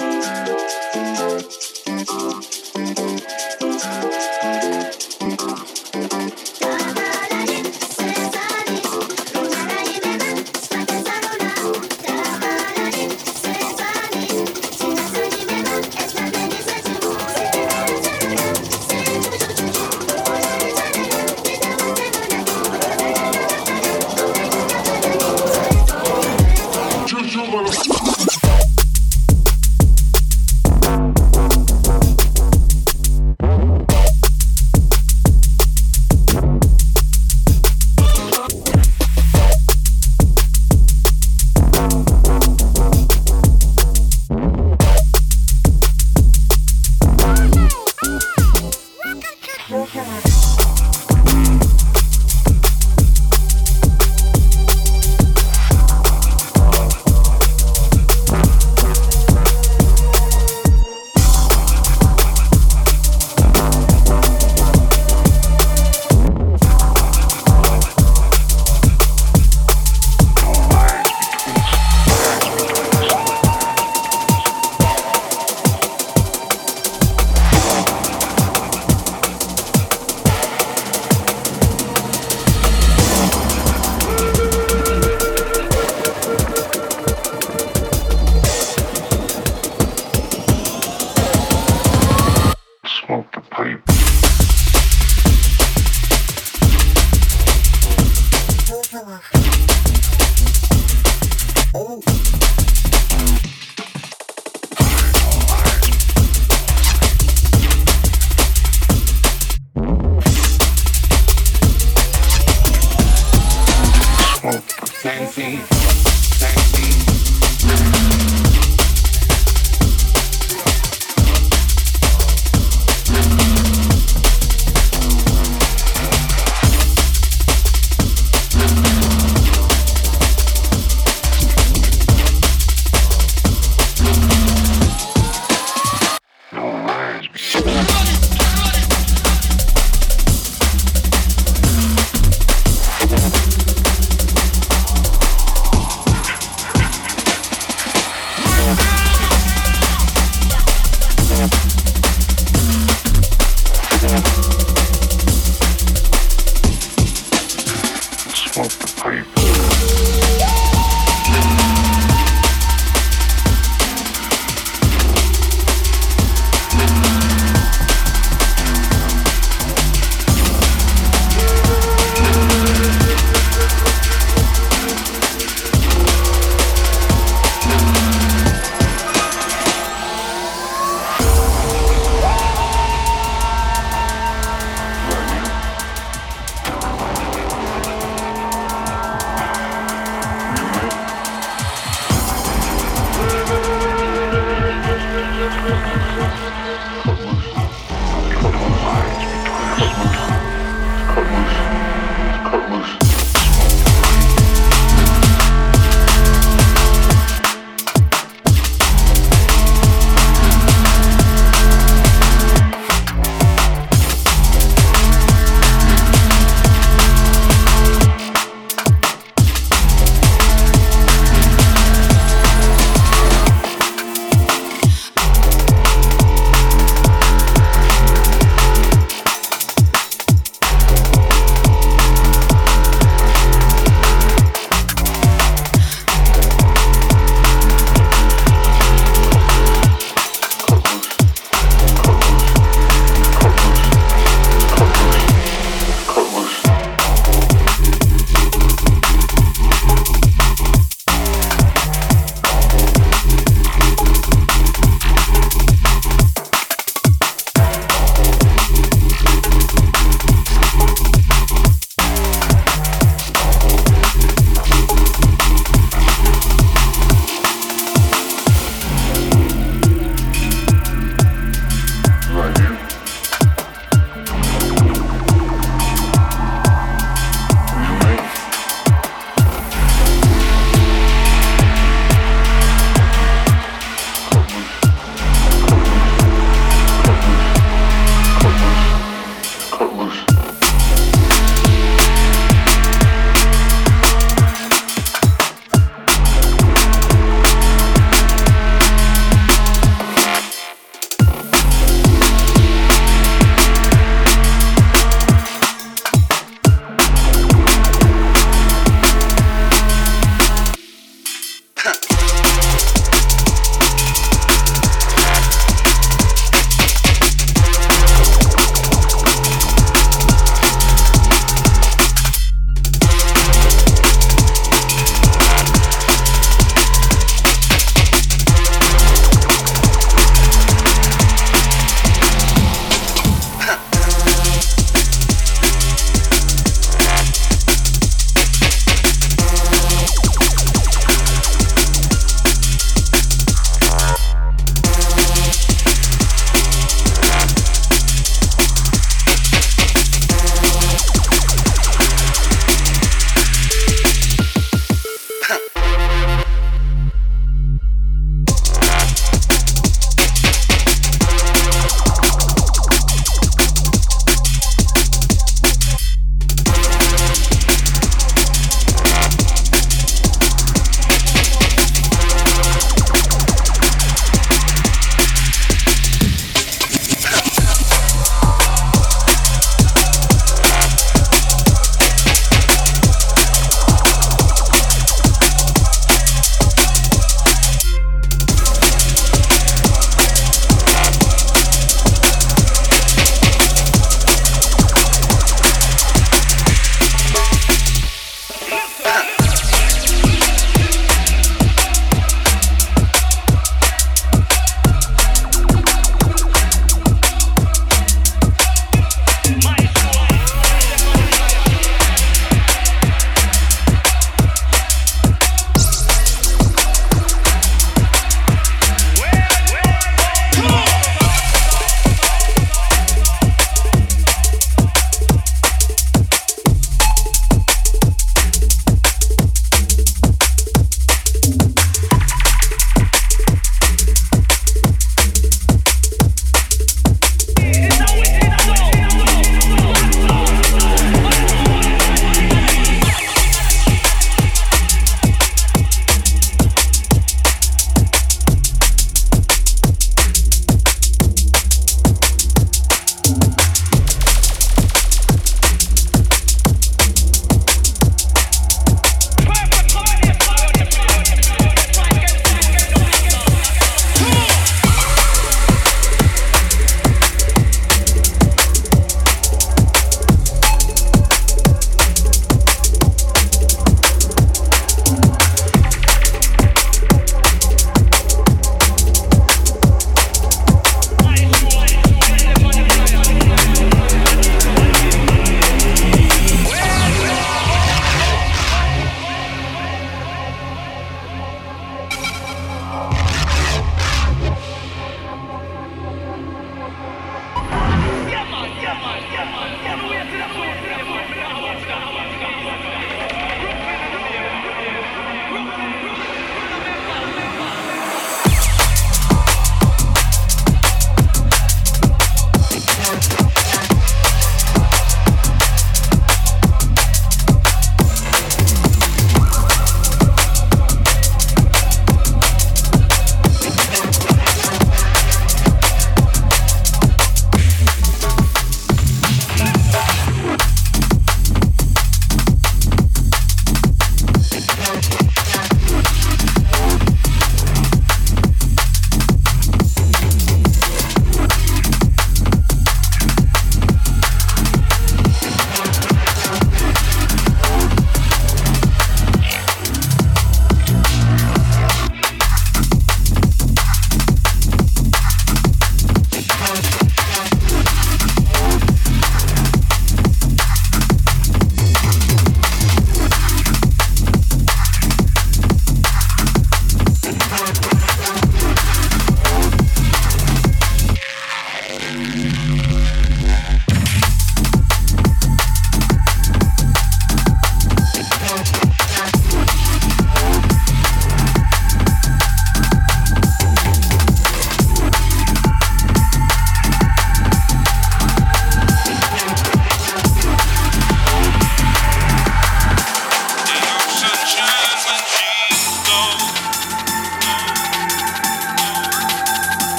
Thank you.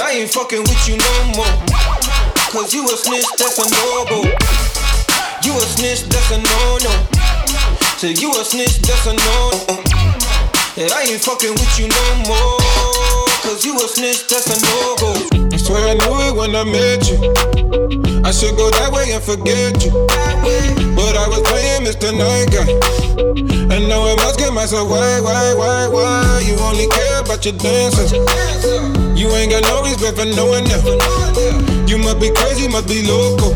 I ain't fucking with you no more. Cause you a snitch, that's a no-go. You a snitch, that's a no-no. You a snitch, that's a no-no. Yeah, I ain't fucking with you no more. Cause you a snitch, that's a no-go. I swear I knew it when I met you. I should go that way and forget you. But I was playing Mr. Night Guy. And now I'm asking myself, why, why, why, why? You only care about your dances. You ain't got no respect for no one else. You must be crazy, must be local.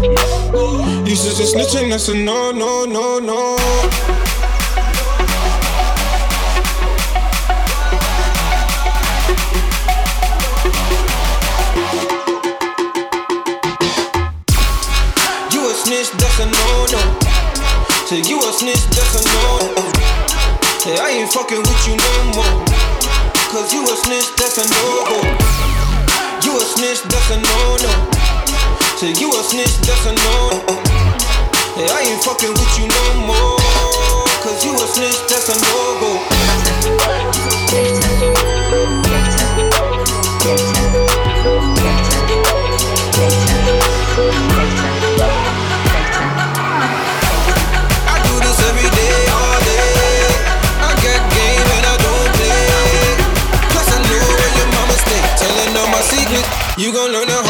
You should just snitching, that's a no, no, no, no. Snitch, that's a no-no. Say I ain't fucking with you no more. Cause you a snitch, that's a no-go. You a snitch, that's a no-no. Say you a snitch, that's a no-no. Hey, I ain't fucking with you no more. Cause you a snitch, that's a no-go. I you gon' learn the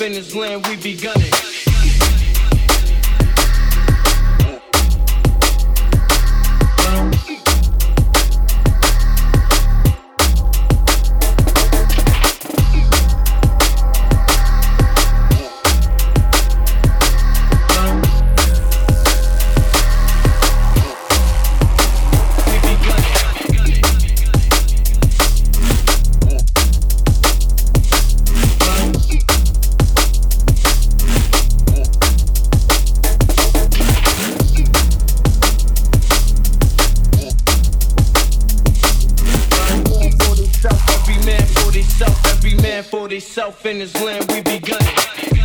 in his land, we be gunning. in his land, we be gunning.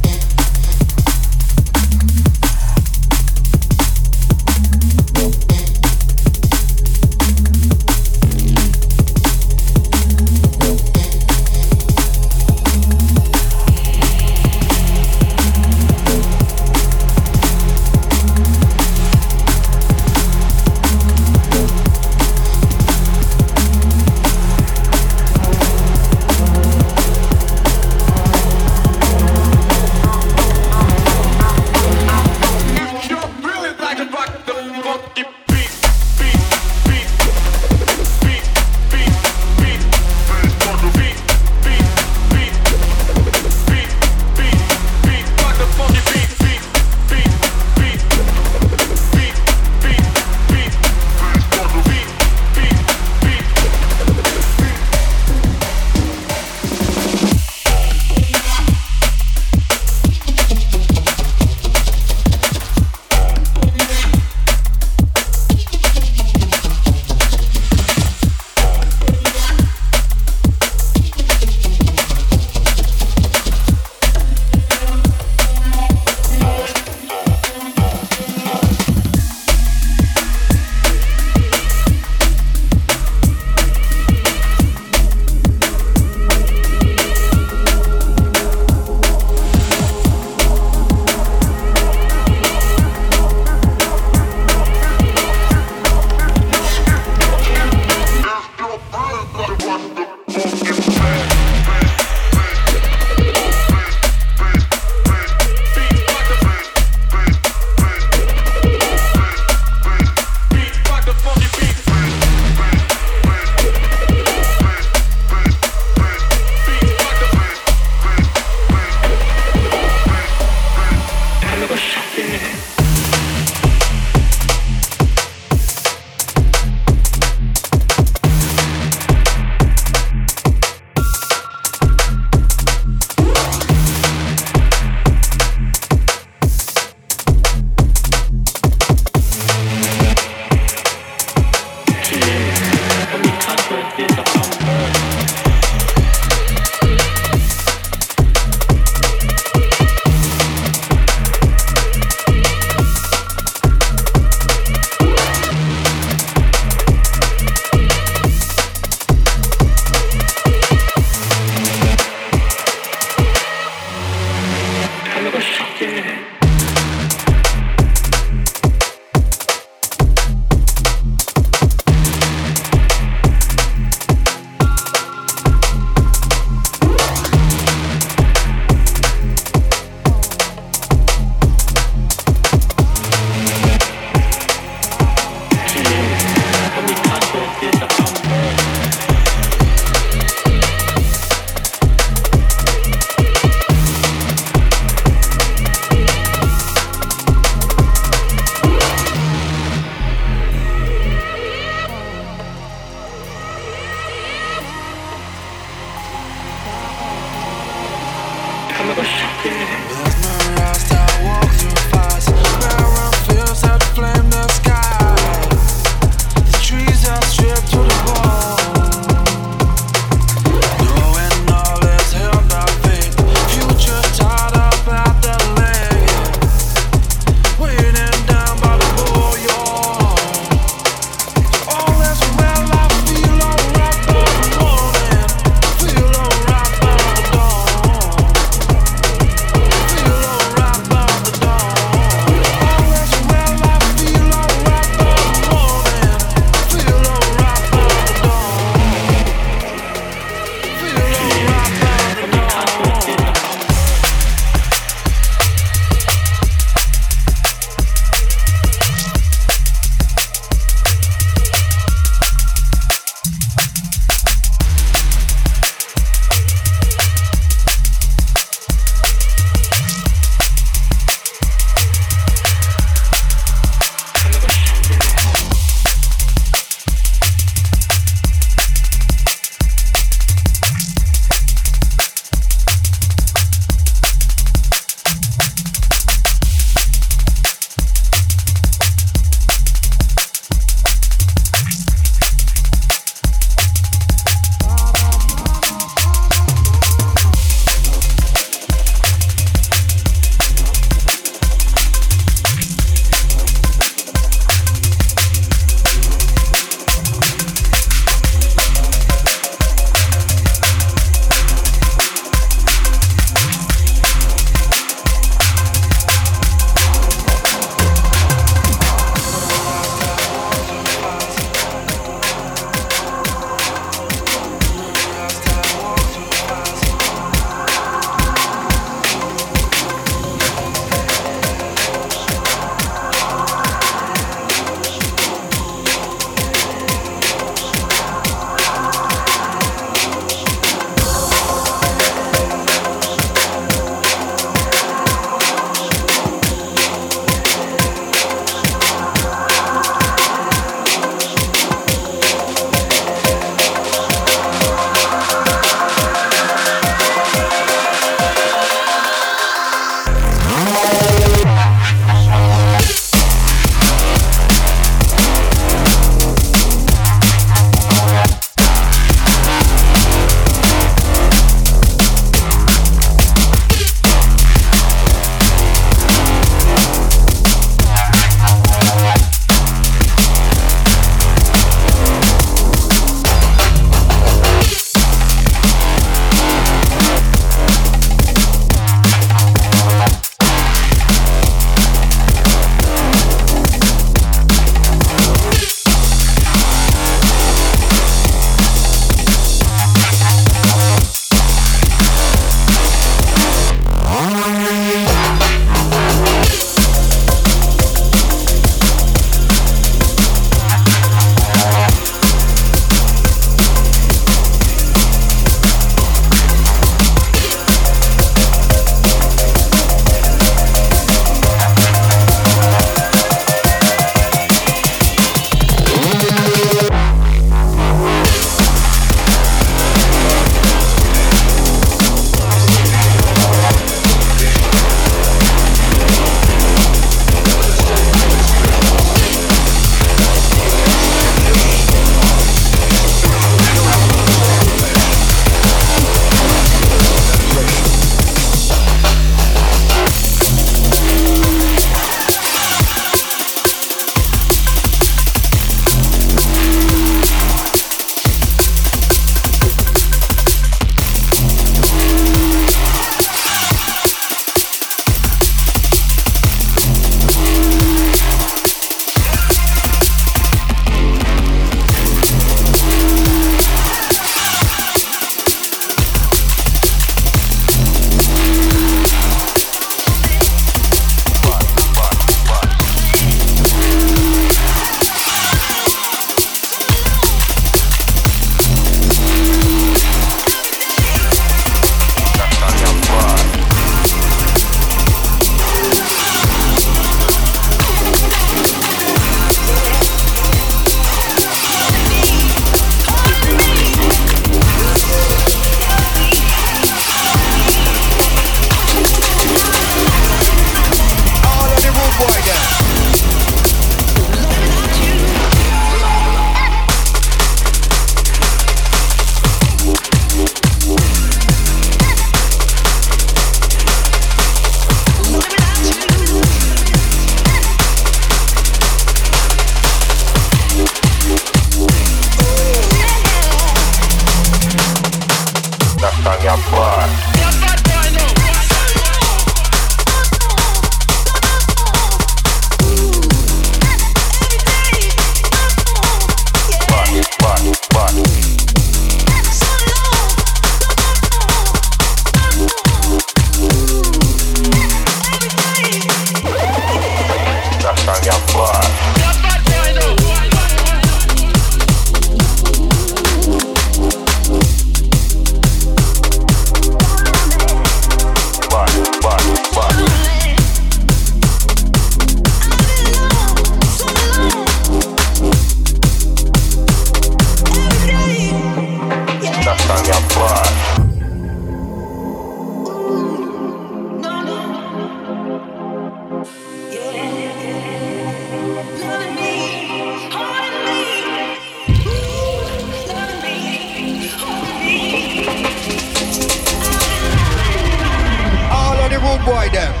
Boy them.